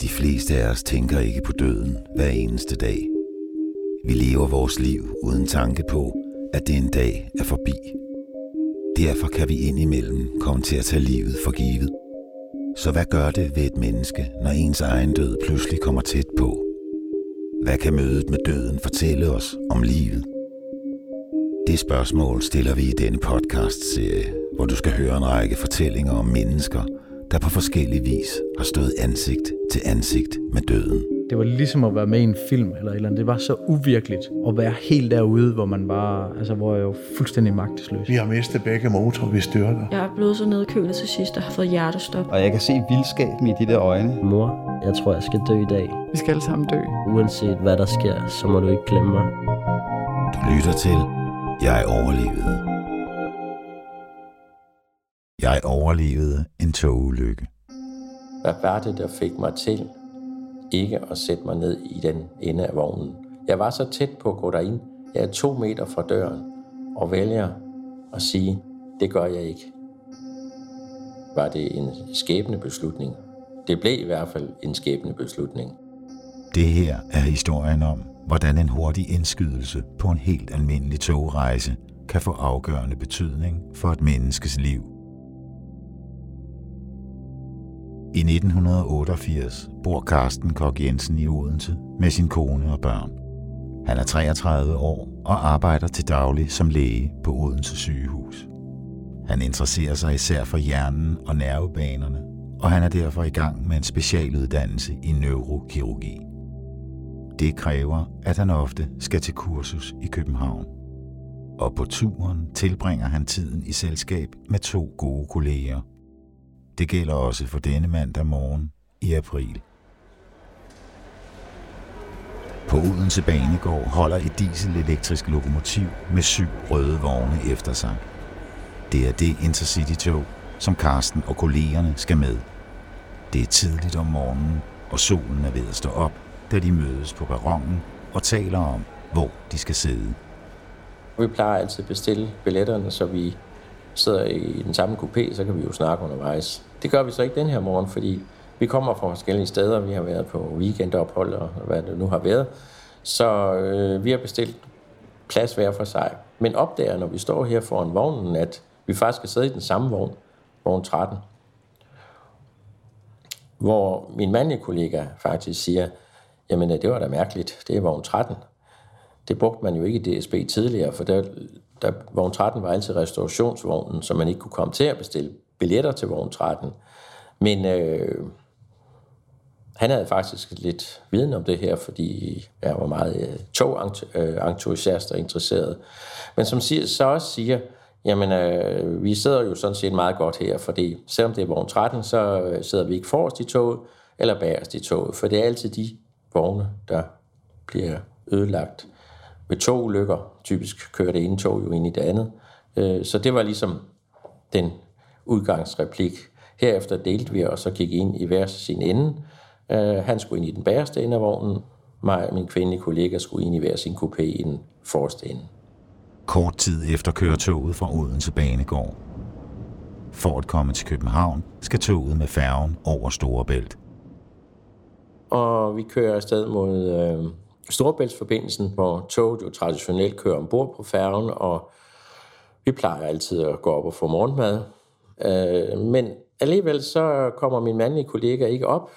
De fleste af os tænker ikke på døden hver eneste dag. Vi lever vores liv uden tanke på, at det en dag er forbi. Derfor kan vi indimellem komme til at tage livet for givet. Så hvad gør det ved et menneske, når ens egen død pludselig kommer tæt på? Hvad kan mødet med døden fortælle os om livet? Det spørgsmål stiller vi i denne podcast-serie, hvor du skal høre en række fortællinger om mennesker, der på forskellig vis har stået ansigt til ansigt med døden. Det var ligesom at være med i en film eller et eller andet. Det var så uvirkeligt at være helt derude, hvor man bare, altså hvor jeg var fuldstændig magtesløs. Vi har mistet begge motorer, vi styrter. Jeg er blevet så nedkølet til sidst og har fået hjertestop. Og jeg kan se vildskaben i de der øjne. Mor, jeg tror, jeg skal dø i dag. Vi skal alle sammen dø. Uanset hvad der sker, så må du ikke glemme mig. Du lytter til Jeg overlevede. Jeg overlevede en togulykke. Hvad var det, der fik mig til ikke at sætte mig ned i den ende af vognen? Jeg var så tæt på at gå derind. Jeg er to meter fra døren og vælger at sige, det gør jeg ikke. Var det en skæbne beslutning? Det blev i hvert fald en skæbne beslutning. Det her er historien om, hvordan en hurtig indskydelse på en helt almindelig togrejse kan få afgørende betydning for et menneskes liv. I 1988 bor Carsten Kok Jensen i Odense med sin kone og børn. Han er 33 år og arbejder til daglig som læge på Odense sygehus. Han interesserer sig især for hjernen og nervebanerne, og han er derfor i gang med en specialuddannelse i neurokirurgi. Det kræver, at han ofte skal til kursus i København. Og på turen tilbringer han tiden i selskab med to gode kolleger. Det gælder også for denne mandag morgen i april. På Odense Banegård holder et dieselelektrisk lokomotiv med syv røde vogne efter sig. Det er det Intercity-tog, som Karsten og kollegerne skal med. Det er tidligt om morgenen, og solen er ved at stå op, da de mødes på perronen og taler om, hvor de skal sidde. Vi plejer altid at bestille billetterne, så vi sidder i den samme kupé, så kan vi jo snakke undervejs. Det gør vi så ikke den her morgen, fordi vi kommer fra forskellige steder. Vi har været på weekendophold og hvad det nu har været. Så øh, vi har bestilt plads hver for sig. Men opdager, når vi står her foran vognen, at vi faktisk skal sidde i den samme vogn, vogn 13. Hvor min mandlige kollega faktisk siger, jamen øh, det var da mærkeligt, det er vogn 13. Det brugte man jo ikke i DSB tidligere, for der, der, vogn 13 var altid restaurationsvognen, så man ikke kunne komme til at bestille billetter til vogn 13. Men øh, han havde faktisk lidt viden om det her, fordi jeg var meget øh, togentusiast øh, og interesseret. Men som siger, så også siger, jamen øh, vi sidder jo sådan set meget godt her, fordi selvom det er vogn 13, så øh, sidder vi ikke forrest i toget eller bagerst i toget, for det er altid de vogne, der bliver ødelagt ved to ulykker. Typisk kører det ene tog jo ind i det andet. Øh, så det var ligesom den udgangsreplik. Herefter delte vi og gik ind i hver sin ende. Øh, han skulle ind i den bagerste ende af vognen. Mig og min kvindelige kollega skulle ind i hver sin kupé i den forreste ende. Kort tid efter kører toget fra Odense Banegård. For at komme til København skal toget med færgen over Storebælt. Og vi kører afsted mod øh, Storebæltsforbindelsen, hvor toget jo traditionelt kører ombord på færgen, og vi plejer altid at gå op og få morgenmad. Øh, men alligevel så kommer min mandlige kollega ikke op,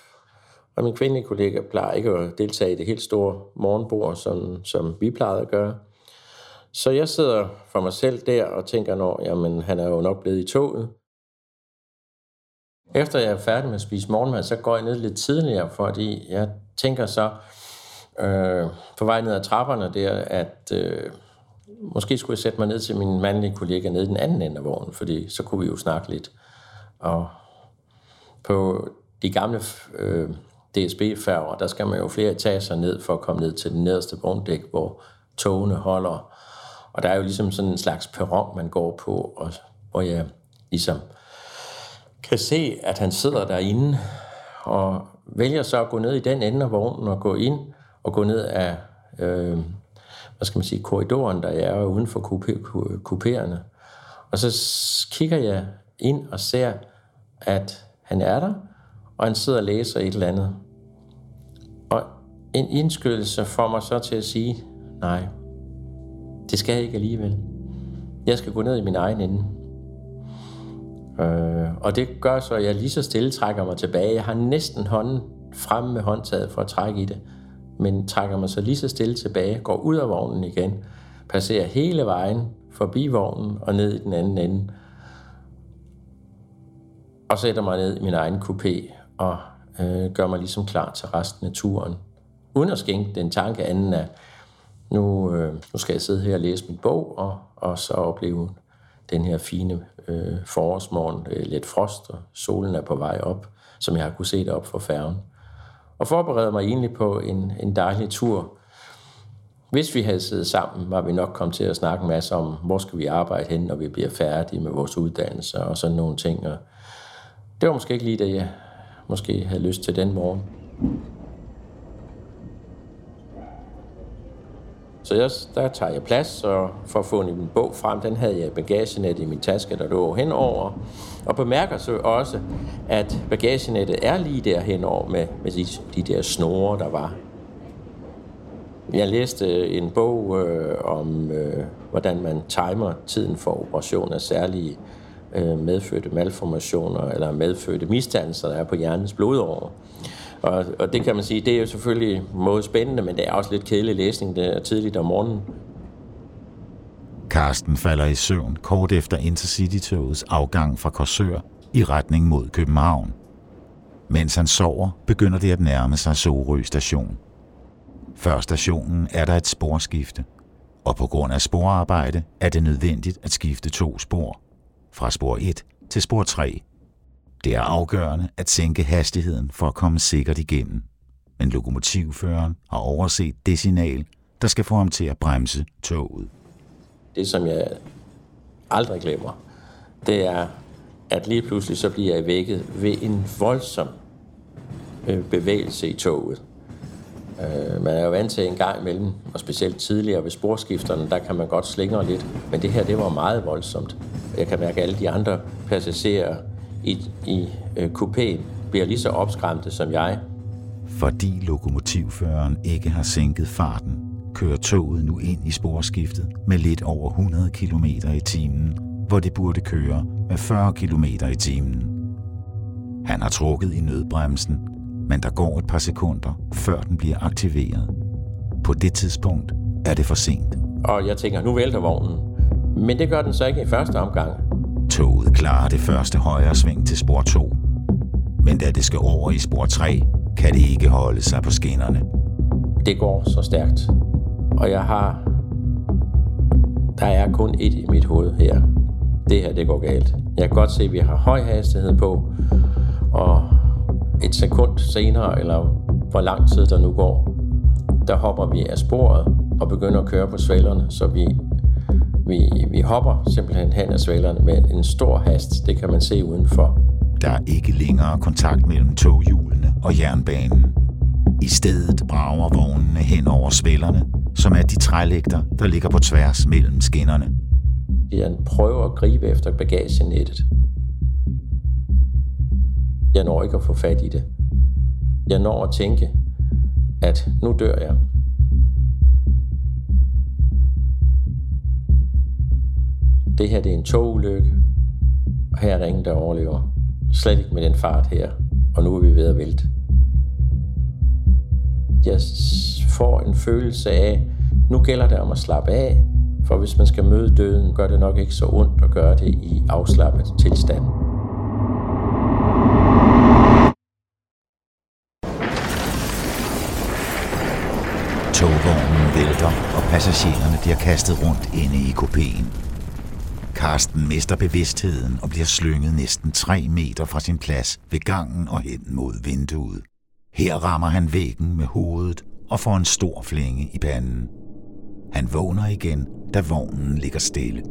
og min kvindelige kollega plejer ikke at deltage i det helt store morgenbord, som, som vi plejede at gøre. Så jeg sidder for mig selv der og tænker, når jamen, han er jo nok blevet i toget. Efter jeg er færdig med at spise morgenmad, så går jeg ned lidt tidligere, fordi jeg tænker så øh, på vej ned ad trapperne der, at øh, måske skulle jeg sætte mig ned til min mandlige kollega nede i den anden ende af vognen, fordi så kunne vi jo snakke lidt. Og på de gamle øh, DSB-færger, der skal man jo flere etager ned for at komme ned til den nederste vogndæk, hvor togene holder. Og der er jo ligesom sådan en slags perron, man går på, og hvor jeg ligesom kan se, at han sidder derinde, og vælger så at gå ned i den ende af vognen og gå ind og gå ned af, øh, hvad skal man sige, korridoren, der er uden for kupéerne. Og så kigger jeg ind og ser, at han er der, og han sidder og læser et eller andet. Og en indskydelse får mig så til at sige, nej, det skal jeg ikke alligevel. Jeg skal gå ned i min egen ende. Øh, og det gør så, at jeg lige så stille trækker mig tilbage. Jeg har næsten hånden fremme med håndtaget for at trække i det, men trækker mig så lige så stille tilbage, går ud af vognen igen, passerer hele vejen forbi vognen og ned i den anden ende, og sætter mig ned i min egen coupé og øh, gør mig ligesom klar til resten af turen. Uden at skænke den tanke anden af, nu, øh, nu skal jeg sidde her og læse min bog, og, og så opleve den her fine øh, forårsmorgen, øh, lidt frost, og solen er på vej op, som jeg har kunne se det op for færgen. Og forberede mig egentlig på en, en dejlig tur. Hvis vi havde siddet sammen, var vi nok kommet til at snakke en masse om, hvor skal vi arbejde hen, når vi bliver færdige med vores uddannelse og sådan nogle ting. Og det var måske ikke lige det, jeg måske havde lyst til den morgen. Så jeg, der tager jeg plads og får fundet min bog frem. Den havde jeg i bagagenet i min taske, der lå henover. Og bemærker så også, at bagagenettet er lige der henover med, med de, de der snore, der var. Jeg læste øh, en bog øh, om, øh, hvordan man timer tiden for operation af særlige øh, medfødte malformationer eller medfødte misdannelser, der er på hjernens blodårer. Og, og det kan man sige, det er jo selvfølgelig måde spændende, men det er også lidt kedelig læsning, det er tidligt om morgenen. Karsten falder i søvn kort efter Intercity-togets afgang fra Korsør i retning mod København. Mens han sover, begynder det at nærme sig Sorø station. Før stationen er der et sporskifte, og på grund af sporarbejde er det nødvendigt at skifte to spor, fra spor 1 til spor 3 det er afgørende at sænke hastigheden for at komme sikkert igennem. Men lokomotivføreren har overset det signal, der skal få ham til at bremse toget. Det, som jeg aldrig glemmer, det er, at lige pludselig så bliver jeg vækket ved en voldsom øh, bevægelse i toget. Øh, man er jo vant til en gang imellem, og specielt tidligere ved sporskifterne, der kan man godt slingre lidt. Men det her, det var meget voldsomt. Jeg kan mærke, at alle de andre passagerer i, i øh, kupéen bliver lige så opskræmte som jeg. Fordi lokomotivføreren ikke har sænket farten, kører toget nu ind i sporskiftet med lidt over 100 km i timen, hvor det burde køre med 40 km i timen. Han har trukket i nødbremsen, men der går et par sekunder, før den bliver aktiveret. På det tidspunkt er det for sent. Og jeg tænker, nu vælter vognen. Men det gør den så ikke i første omgang. Toget klarer det første højre sving til spor 2. Men da det skal over i spor 3, kan det ikke holde sig på skinnerne. Det går så stærkt. Og jeg har... Der er kun et i mit hoved her. Det her, det går galt. Jeg kan godt se, at vi har høj hastighed på, og et sekund senere, eller hvor lang tid der nu går, der hopper vi af sporet og begynder at køre på svælerne, så vi vi, vi hopper simpelthen hen ad svælerne med en stor hast. Det kan man se udenfor. Der er ikke længere kontakt mellem toghjulene og jernbanen. I stedet brager vognene hen over svælerne, som er de trælægter, der ligger på tværs mellem skinnerne. Jeg prøver at gribe efter bagagenettet. Jeg når ikke at få fat i det. Jeg når at tænke, at nu dør jeg. Det her det er en togulykke, og her er der ingen, der overlever. Slet ikke med den fart her, og nu er vi ved at vælte. Jeg får en følelse af, nu gælder det om at slappe af, for hvis man skal møde døden, gør det nok ikke så ondt at gøre det i afslappet tilstand. Togvognen vælter, og passagererne bliver kastet rundt inde i kupéen. Karsten mister bevidstheden og bliver slynget næsten 3 meter fra sin plads ved gangen og hen mod vinduet. Her rammer han væggen med hovedet og får en stor flænge i panden. Han vågner igen, da vognen ligger stille.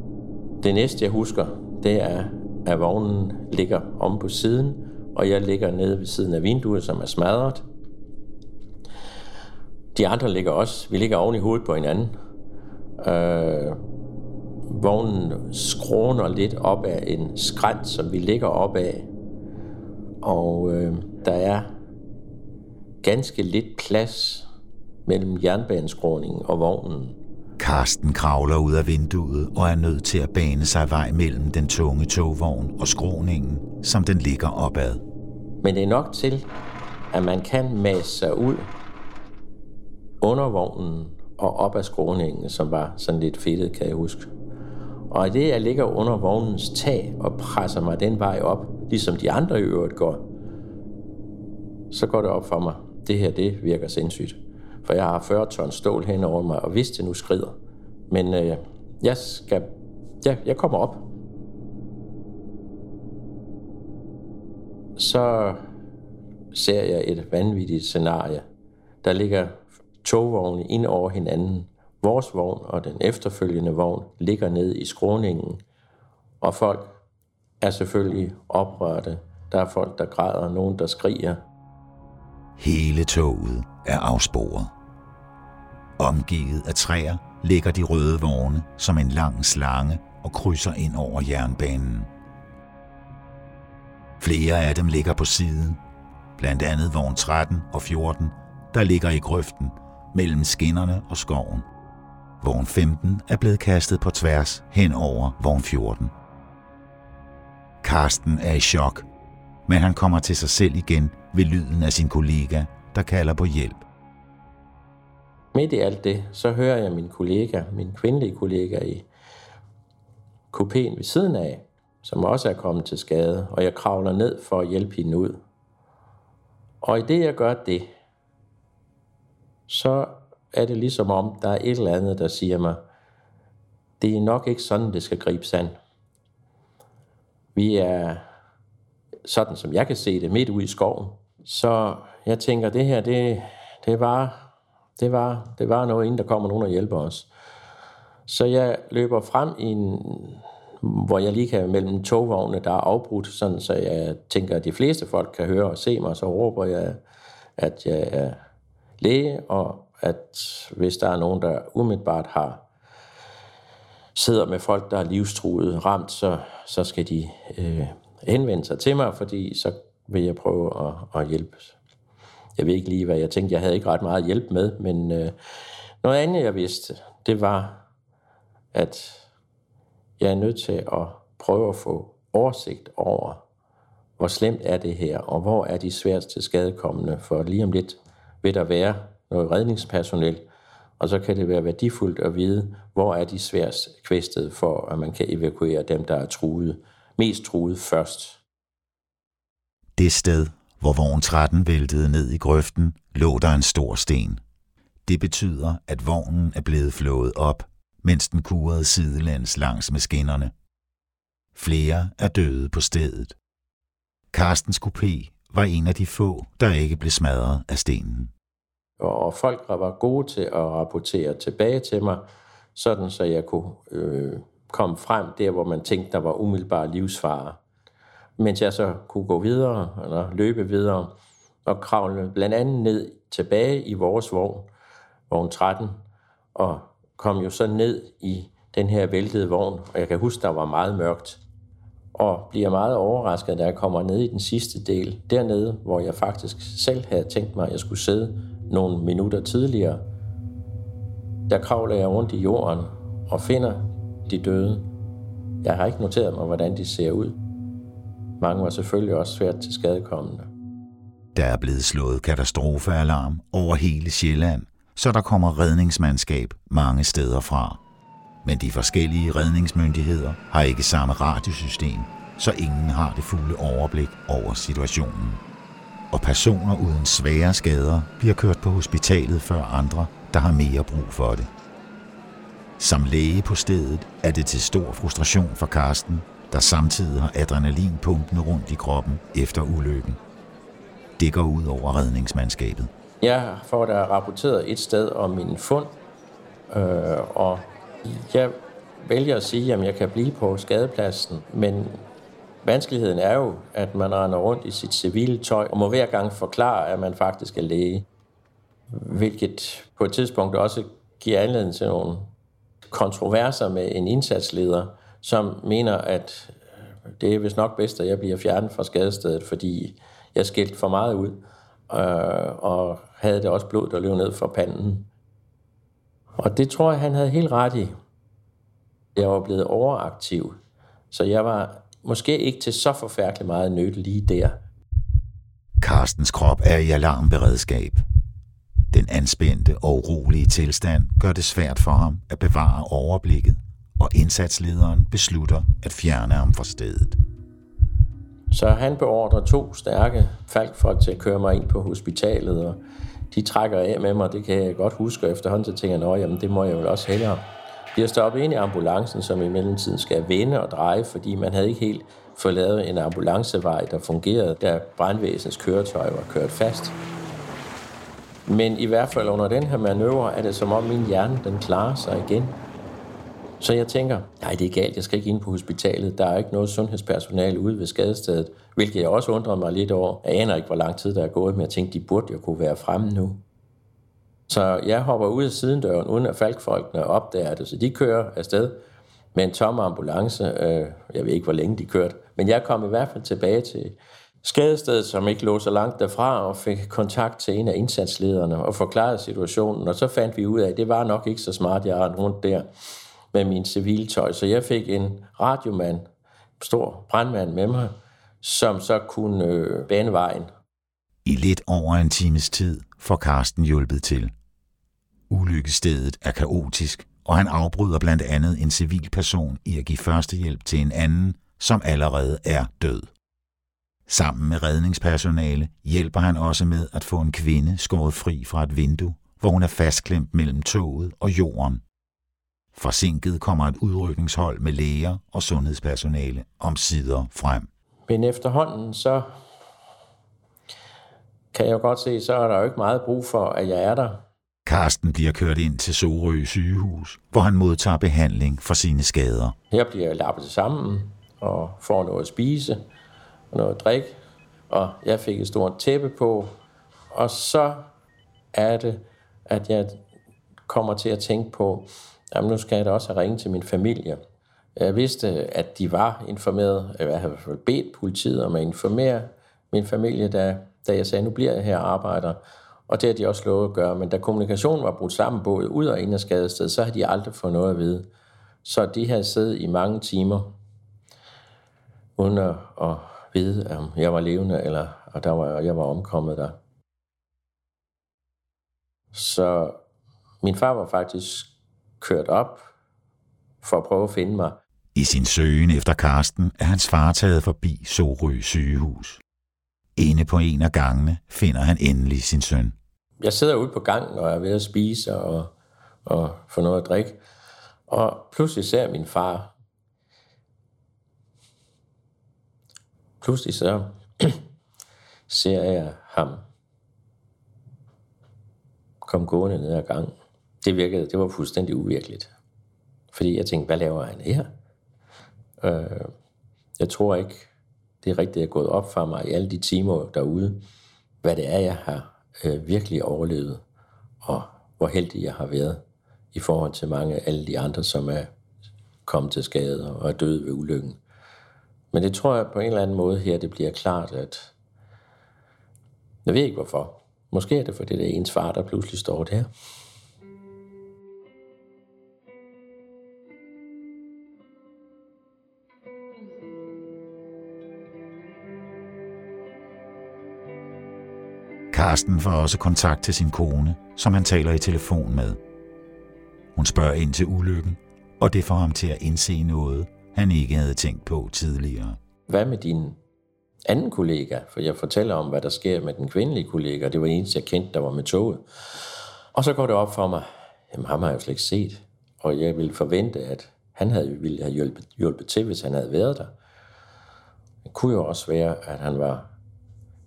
Det næste, jeg husker, det er, at vognen ligger om på siden, og jeg ligger nede ved siden af vinduet, som er smadret. De andre ligger også. Vi ligger oven i hovedet på hinanden. Øh, vognen skråner lidt op af en skrænt, som vi ligger op af. Og øh, der er ganske lidt plads mellem jernbaneskråningen og vognen. Karsten kravler ud af vinduet og er nødt til at bane sig vej mellem den tunge togvogn og skråningen, som den ligger opad. Men det er nok til, at man kan masse sig ud under vognen og op ad skråningen, som var sådan lidt fedtet, kan jeg huske. Og i det, jeg ligger under vognens tag og presser mig den vej op, ligesom de andre i øvrigt går, så går det op for mig. Det her, det virker sindssygt. For jeg har 40 ton stål hen over mig, og hvis det nu skrider. Men øh, jeg skal... Ja, jeg kommer op. Så ser jeg et vanvittigt scenarie. Der ligger togvogne ind over hinanden. Vores vogn og den efterfølgende vogn ligger ned i skråningen, og folk er selvfølgelig oprørte. Der er folk, der græder, nogen, der skriger. Hele toget er afsporet. Omgivet af træer ligger de røde vogne som en lang slange og krydser ind over jernbanen. Flere af dem ligger på siden, blandt andet vogn 13 og 14, der ligger i grøften mellem skinnerne og skoven. Vogn 15 er blevet kastet på tværs hen over vogn 14. Karsten er i chok, men han kommer til sig selv igen ved lyden af sin kollega, der kalder på hjælp. Midt i alt det, så hører jeg min kollega, min kvindelige kollega i kupéen ved siden af, som også er kommet til skade, og jeg kravler ned for at hjælpe hende ud. Og i det, jeg gør det, så er det ligesom om, der er et eller andet, der siger mig, det er nok ikke sådan, det skal gribes an. Vi er, sådan som jeg kan se det, midt ude i skoven. Så jeg tænker, det her, det, det var det var, det var noget, inden der kommer nogen og hjælper os. Så jeg løber frem i en, hvor jeg lige kan mellem togvogne, der er afbrudt, sådan så jeg tænker, at de fleste folk kan høre og se mig, så råber jeg, at jeg er læge, og at hvis der er nogen, der umiddelbart har sidder med folk, der er livstruet ramt, så, så skal de øh, henvende sig til mig, fordi så vil jeg prøve at, at hjælpe jeg ved ikke lige, hvad jeg tænkte. Jeg havde ikke ret meget hjælp med, men øh, noget andet, jeg vidste, det var, at jeg er nødt til at prøve at få oversigt over, hvor slemt er det her, og hvor er de sværeste skadekommende, for lige om lidt vil der være noget redningspersonel, og så kan det være værdifuldt at vide, hvor er de sværest kvæstet, for at man kan evakuere dem, der er truet, mest truet først. Det sted, hvor vogn 13 væltede ned i grøften, lå der en stor sten. Det betyder, at vognen er blevet flået op, mens den kurede sidelands langs med skinnerne. Flere er døde på stedet. Karstens kopé var en af de få, der ikke blev smadret af stenen. Og folk var gode til at rapportere tilbage til mig, sådan så jeg kunne øh, komme frem der, hvor man tænkte, der var umiddelbar livsfare mens jeg så kunne gå videre, eller løbe videre, og kravle blandt andet ned tilbage i vores vogn, vogn 13, og kom jo så ned i den her væltede vogn, og jeg kan huske, der var meget mørkt, og bliver meget overrasket, da jeg kommer ned i den sidste del, dernede, hvor jeg faktisk selv havde tænkt mig, at jeg skulle sidde nogle minutter tidligere. Der kravler jeg rundt i jorden og finder de døde. Jeg har ikke noteret mig, hvordan de ser ud. Mange var selvfølgelig også svært til skadekommende. Der er blevet slået katastrofealarm over hele Sjælland, så der kommer redningsmandskab mange steder fra. Men de forskellige redningsmyndigheder har ikke samme radiosystem, så ingen har det fulde overblik over situationen. Og personer uden svære skader bliver kørt på hospitalet før andre, der har mere brug for det. Som læge på stedet er det til stor frustration for Karsten, der samtidig har adrenalin pumpende rundt i kroppen efter ulykken. Det går ud over redningsmandskabet. Jeg får da rapporteret et sted om min fund, øh, og jeg vælger at sige, at jeg kan blive på skadepladsen, men vanskeligheden er jo, at man render rundt i sit civile tøj og må hver gang forklare, at man faktisk er læge. Hvilket på et tidspunkt også giver anledning til nogle kontroverser med en indsatsleder, som mener, at øh, det er vist nok bedst, at jeg bliver fjernet fra skadestedet, fordi jeg skældte for meget ud, øh, og havde det også blod, der løb ned fra panden. Og det tror jeg, han havde helt ret i. Jeg var blevet overaktiv, så jeg var måske ikke til så forfærdeligt meget nødt lige der. Carstens krop er i alarmberedskab. Den anspændte og urolige tilstand gør det svært for ham at bevare overblikket, og indsatslederen beslutter at fjerne ham fra stedet. Så han beordrer to stærke falkfolk til at køre mig ind på hospitalet, og de trækker af med mig, det kan jeg godt huske, og efterhånden så tænker jeg, jamen det må jeg vel også hellere. Bliver stoppet ind i ambulancen, som i mellemtiden skal vende og dreje, fordi man havde ikke helt fået lavet en ambulancevej, der fungerede, da brandvæsenets køretøj var kørt fast. Men i hvert fald under den her manøvre er det som om min hjerne den klarer sig igen. Så jeg tænker, nej, det er galt, jeg skal ikke ind på hospitalet. Der er ikke noget sundhedspersonale ude ved skadestedet, hvilket jeg også undrede mig lidt over. Jeg aner ikke, hvor lang tid der er gået, men jeg tænkte, de burde jo kunne være fremme nu. Så jeg hopper ud af sidendøren, uden at falkfolkene opdager det, så de kører afsted med en tom ambulance. Øh, jeg ved ikke, hvor længe de kørte, men jeg kom i hvert fald tilbage til skadestedet, som ikke lå så langt derfra, og fik kontakt til en af indsatslederne og forklarede situationen. Og så fandt vi ud af, at det var nok ikke så smart, jeg rendte rundt der med min civiltøj. Så jeg fik en radiomand, stor brandmand med mig, som så kunne øh, bane vejen. I lidt over en times tid får Karsten hjulpet til. Ulykkestedet er kaotisk, og han afbryder blandt andet en civil person i at give førstehjælp til en anden, som allerede er død. Sammen med redningspersonale hjælper han også med at få en kvinde skåret fri fra et vindue, hvor hun er fastklemt mellem toget og jorden. Forsinket kommer et udrykningshold med læger og sundhedspersonale om sider frem. Men efterhånden så kan jeg godt se, så er der jo ikke meget brug for, at jeg er der. Karsten bliver kørt ind til Sorø sygehus, hvor han modtager behandling for sine skader. Her bliver jeg lappet sammen og får noget at spise og noget at drikke, og jeg fik et stort tæppe på, og så er det, at jeg kommer til at tænke på, at nu skal jeg da også ringe til min familie. Jeg vidste, at de var informeret, jeg havde i hvert fald bedt politiet om at informere min familie, da, da jeg sagde, nu bliver jeg her og arbejder. Og det har de også lovet at gøre, men da kommunikationen var brudt sammen både ud og ind af skadestedet, så har de aldrig fået noget at vide. Så de havde siddet i mange timer, uden at, at vide, om jeg var levende, eller og der var, jeg var omkommet der. Så min far var faktisk kørt op for at prøve at finde mig. I sin søgen efter Karsten er hans far taget forbi Sorø sygehus. Inde på en af gangene finder han endelig sin søn. Jeg sidder ude på gangen og er ved at spise og, og få noget at drikke. Og pludselig ser jeg min far. Pludselig så ser jeg ham kom gående ned ad gangen. Det virkede, det var fuldstændig uvirkeligt. Fordi jeg tænkte, hvad laver han her? Øh, jeg tror ikke, det er rigtigt er gået op for mig i alle de timer derude, hvad det er, jeg har øh, virkelig overlevet, og hvor heldig jeg har været i forhold til mange af alle de andre, som er kommet til skade og er døde ved ulykken. Men det tror jeg på en eller anden måde her, det bliver klart, at jeg ved ikke hvorfor. Måske er det, fordi det er ens far, der pludselig står der. Karsten får også kontakt til sin kone, som han taler i telefon med. Hun spørger ind til ulykken, og det får ham til at indse noget, han ikke havde tænkt på tidligere. Hvad med din anden kollega? For jeg fortæller om, hvad der sker med den kvindelige kollega. Det var eneste, jeg kendte, der var med toget. Og så går det op for mig, jamen ham har jeg jo slet ikke set. Og jeg ville forvente, at han havde, ville have hjulpet, hjulpet til, hvis han havde været der. Det kunne jo også være, at han var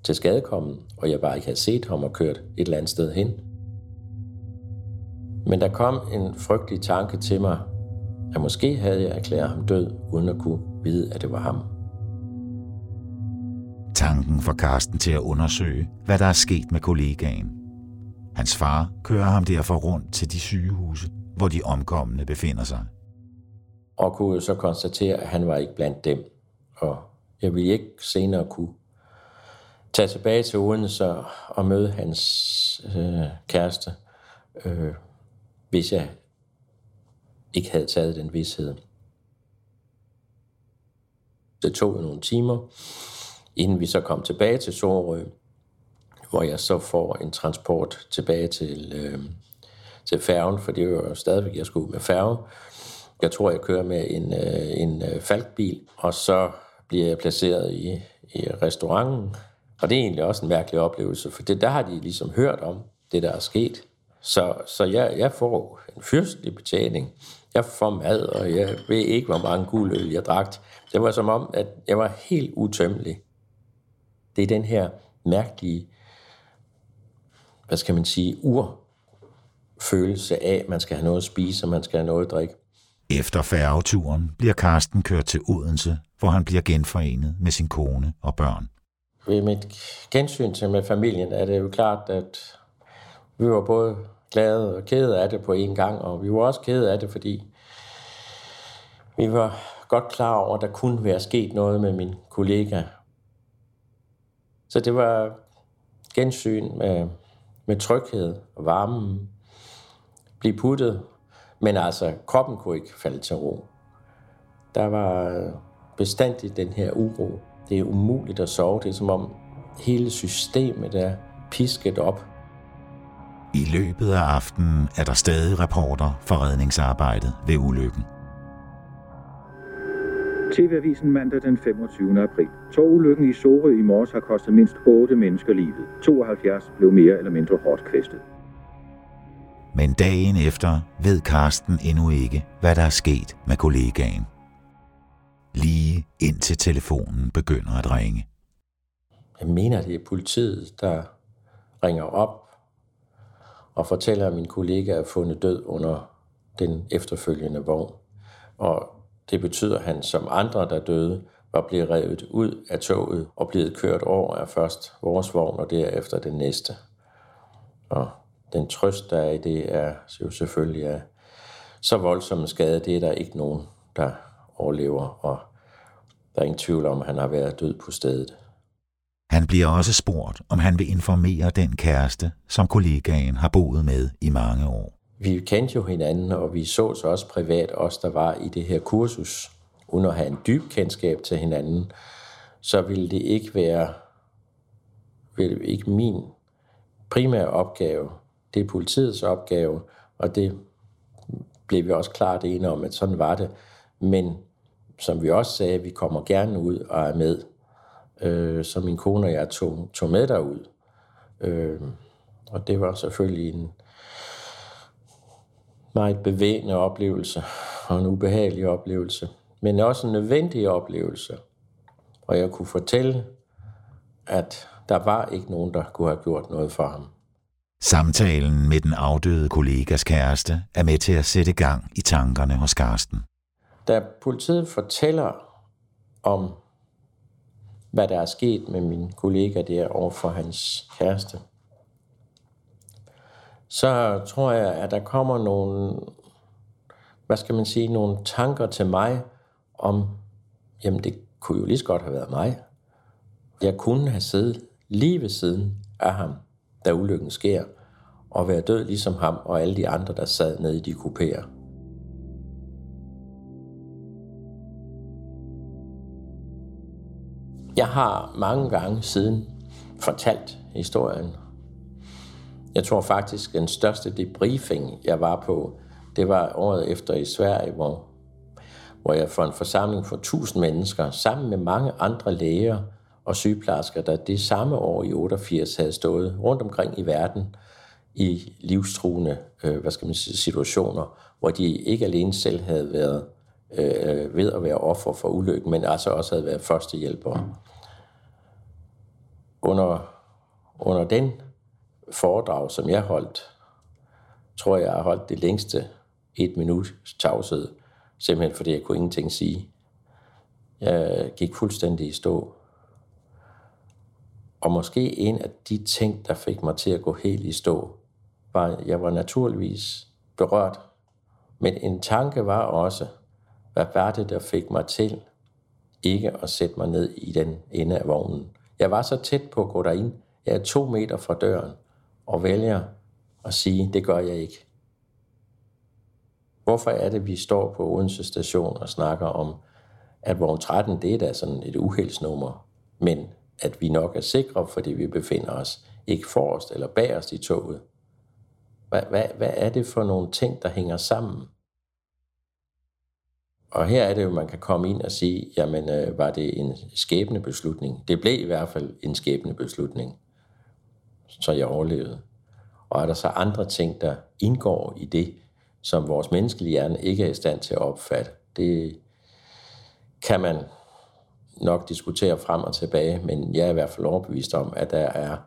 til skadekommen, og jeg bare ikke havde set ham og kørt et eller andet sted hen. Men der kom en frygtelig tanke til mig, at måske havde jeg erklæret ham død, uden at kunne vide, at det var ham. Tanken får Karsten til at undersøge, hvad der er sket med kollegaen. Hans far kører ham derfor rundt til de sygehuse, hvor de omkomne befinder sig. Og kunne så konstatere, at han var ikke blandt dem. Og jeg ville ikke senere kunne tage tilbage til Odense og møde hans øh, kæreste, øh, hvis jeg ikke havde taget den vidshed. Det tog nogle timer, inden vi så kom tilbage til Sorø, hvor jeg så får en transport tilbage til, øh, til færgen, for det var jo stadigvæk, jeg skulle med færge. Jeg tror, jeg kører med en, øh, en øh, falkbil, og så bliver jeg placeret i, i restauranten. Og det er egentlig også en mærkelig oplevelse, for det, der har de ligesom hørt om det, der er sket. Så, så jeg, jeg får en fyrstelig betjening. Jeg får mad, og jeg ved ikke, hvor mange gule øl jeg drak. Det var som om, at jeg var helt utømmelig. Det er den her mærkelige, hvad skal man sige, urfølelse af, at man skal have noget at spise, og man skal have noget at drikke. Efter færgeturen bliver Karsten kørt til Odense, hvor han bliver genforenet med sin kone og børn. Ved mit gensyn til med familien er det jo klart, at vi var både glade og kede af det på en gang, og vi var også kede af det, fordi vi var godt klar over, at der kunne være sket noget med min kollega. Så det var gensyn med, med tryghed og varmen, blive puttet, men altså kroppen kunne ikke falde til ro. Der var bestandigt den her uro. Det er umuligt at sove. Det er som om hele systemet er pisket op. I løbet af aftenen er der stadig rapporter for redningsarbejdet ved ulykken. TV-avisen mandag den 25. april. Togulykken i Sorø i morges har kostet mindst 8 mennesker livet. 72 blev mere eller mindre hårdt kvæstet. Men dagen efter ved Karsten endnu ikke, hvad der er sket med kollegaen. Lige indtil telefonen begynder at ringe. Jeg mener, det er politiet, der ringer op og fortæller, at min kollega er fundet død under den efterfølgende vogn. Og det betyder, at han som andre, der døde, var blevet revet ud af toget og blevet kørt over af først vores vogn og derefter den næste. Og den trøst, der er i det, er jo selvfølgelig, at så voldsomme skade, det er der ikke nogen, der overlever, og der er ingen tvivl om, at han har været død på stedet. Han bliver også spurgt, om han vil informere den kæreste, som kollegaen har boet med i mange år. Vi kendte jo hinanden, og vi så så også privat, os der var i det her kursus, uden at have en dyb kendskab til hinanden, så ville det ikke være ville ikke min primære opgave. Det er politiets opgave, og det blev vi også klart enige om, at sådan var det. Men som vi også sagde, vi kommer gerne ud og er med. Øh, så min kone og jeg tog, tog med derud. Øh, og det var selvfølgelig en meget bevægende oplevelse, og en ubehagelig oplevelse, men også en nødvendig oplevelse. Og jeg kunne fortælle, at der var ikke nogen, der kunne have gjort noget for ham. Samtalen med den afdøde kollegas kæreste er med til at sætte gang i tankerne hos Karsten. Da politiet fortæller om, hvad der er sket med min kollega der over for hans kæreste, så tror jeg, at der kommer nogle, hvad skal man sige, nogle tanker til mig om, jamen det kunne jo lige så godt have været mig. Jeg kunne have siddet lige ved siden af ham, da ulykken sker, og være død ligesom ham og alle de andre, der sad nede i de kupéer. Jeg har mange gange siden fortalt historien. Jeg tror faktisk, den største debriefing, jeg var på, det var året efter i Sverige, hvor, hvor jeg for en forsamling for tusind mennesker, sammen med mange andre læger og sygeplejersker, der det samme år i 88 havde stået rundt omkring i verden i livstruende øh, hvad skal man sige, situationer, hvor de ikke alene selv havde været øh, ved at være offer for ulykken, men altså også havde været førstehjælpere under, under den foredrag, som jeg holdt, tror jeg, jeg har holdt det længste et minut tavshed, simpelthen fordi jeg kunne ingenting sige. Jeg gik fuldstændig i stå. Og måske en af de ting, der fik mig til at gå helt i stå, var, at jeg var naturligvis berørt. Men en tanke var også, hvad var det, der fik mig til ikke at sætte mig ned i den ende af vognen Jeg var så tæt på at gå derind. Jeg er to meter fra døren og vælger at sige, det gør jeg ikke. Hvorfor er det, vi står på Odense station og snakker om, at vogn 13, det er da sådan et uheldsnummer, men at vi nok er sikre, fordi vi befinder os ikke forrest eller bagerst i toget. Hvad, hvad, hvad er det for nogle ting, der hænger sammen? Og her er det jo, man kan komme ind og sige, jamen øh, var det en skæbnebeslutning? Det blev i hvert fald en skæbnebeslutning, så jeg overlevede. Og er der så andre ting, der indgår i det, som vores menneskelige hjerne ikke er i stand til at opfatte? Det kan man nok diskutere frem og tilbage, men jeg er i hvert fald overbevist om, at der er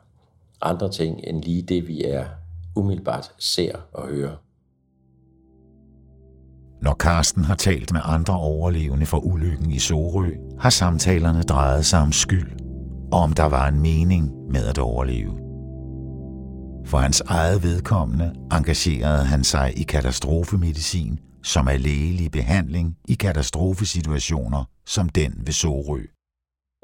andre ting end lige det, vi er umiddelbart ser og hører. Når Karsten har talt med andre overlevende for ulykken i Sorø, har samtalerne drejet sig om skyld, og om der var en mening med at overleve. For hans eget vedkommende engagerede han sig i katastrofemedicin, som er lægelig behandling i katastrofesituationer som den ved Sorø.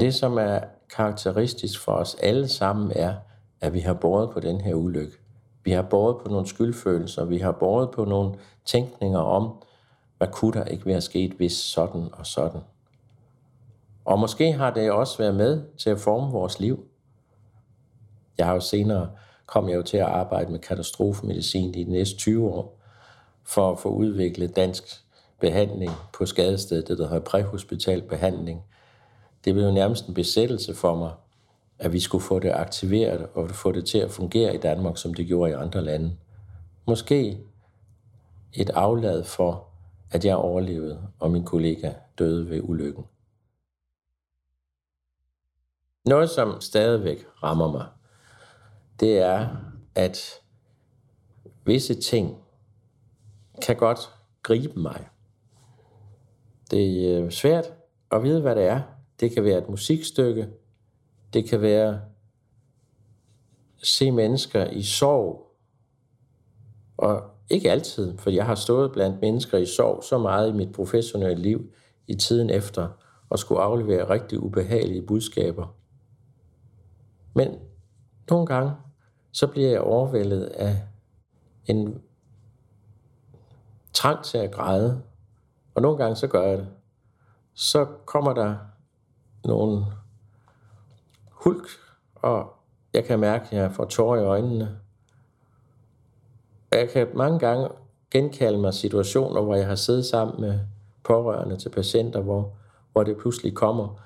Det, som er karakteristisk for os alle sammen, er, at vi har båret på den her ulykke. Vi har båret på nogle skyldfølelser, vi har båret på nogle tænkninger om, hvad kunne der ikke være sket, hvis sådan og sådan. Og måske har det også været med til at forme vores liv. Jeg har jo senere kom jeg jo til at arbejde med katastrofemedicin i de næste 20 år, for at få udviklet dansk behandling på skadestedet, det der hedder præhospital behandling. Det blev jo nærmest en besættelse for mig, at vi skulle få det aktiveret og få det til at fungere i Danmark, som det gjorde i andre lande. Måske et aflad for, at jeg overlevede, og min kollega døde ved ulykken. Noget, som stadigvæk rammer mig, det er, at visse ting kan godt gribe mig. Det er øh, svært at vide, hvad det er. Det kan være et musikstykke. Det kan være se mennesker i sorg. Og ikke altid, for jeg har stået blandt mennesker i sorg så meget i mit professionelle liv i tiden efter, og skulle aflevere rigtig ubehagelige budskaber. Men nogle gange, så bliver jeg overvældet af en trang til at græde. Og nogle gange, så gør jeg det. Så kommer der nogle hulk, og jeg kan mærke, at jeg får tårer i øjnene. Jeg kan mange gange genkalde mig situationer, hvor jeg har siddet sammen med pårørende til patienter, hvor, hvor det pludselig kommer.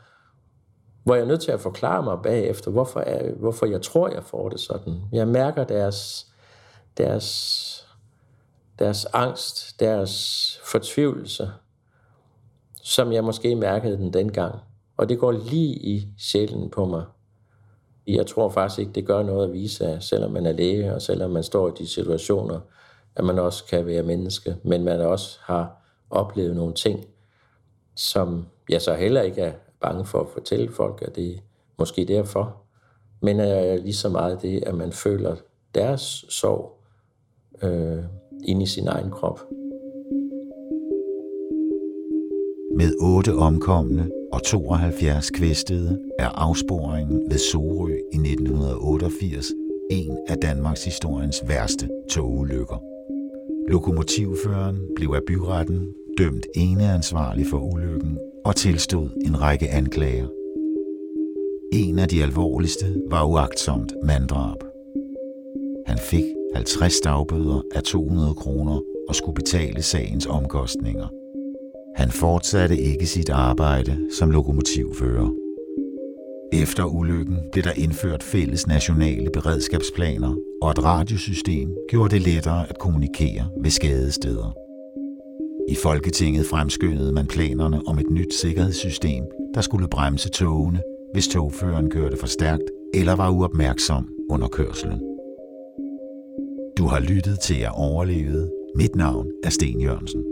Hvor jeg er nødt til at forklare mig bagefter, hvorfor, jeg, hvorfor jeg tror, jeg får det sådan. Jeg mærker deres, deres, deres angst, deres fortvivlelse, som jeg måske mærkede den dengang. Og det går lige i sjælen på mig. Jeg tror faktisk ikke, det gør noget at vise at selvom man er læge, og selvom man står i de situationer, at man også kan være menneske, men man også har oplevet nogle ting, som jeg så heller ikke er bange for at fortælle folk, at det er måske derfor. Men er lige så meget det, at man føler deres sorg øh, ind i sin egen krop. Med otte omkomne og 72 kvæstede er afsporingen ved Sorø i 1988 en af Danmarks historiens værste togulykker. Lokomotivføreren blev af byretten dømt eneansvarlig for ulykken og tilstod en række anklager. En af de alvorligste var uagtsomt manddrab. Han fik 50 dagbøder af 200 kroner og skulle betale sagens omkostninger. Han fortsatte ikke sit arbejde som lokomotivfører. Efter ulykken blev der indført fælles nationale beredskabsplaner, og et radiosystem gjorde det lettere at kommunikere ved skadesteder. I Folketinget fremskyndede man planerne om et nyt sikkerhedssystem, der skulle bremse togene, hvis togføreren kørte for stærkt eller var uopmærksom under kørslen. Du har lyttet til at overleve. Mit navn er Sten Jørgensen.